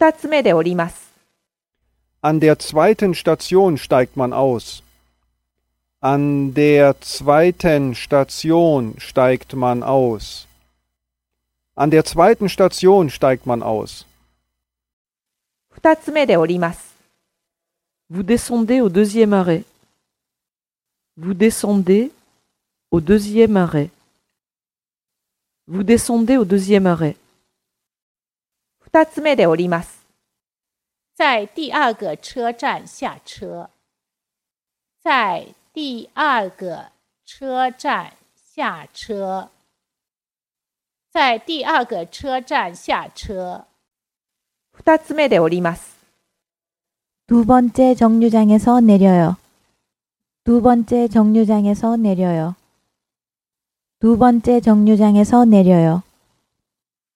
二つ目で降ります。 An der zweiten Station steigt man aus. An der zweiten Station steigt man aus. An der zweiten Station steigt man aus. 二つ目で降ります。 Vous descendez au deuxième arrêt. Vous descendez au deuxième arrêt. Vous descendez au deuxième arrêt. 二つ目で降ります。在第二个车站下车。在第二个车站下车。在第二个车站下车。二つ目で降ります。 두 번째 정류장에서 내려요. 두 번째 정류장에서 내려요. 두 번째 정류장에서 내려요.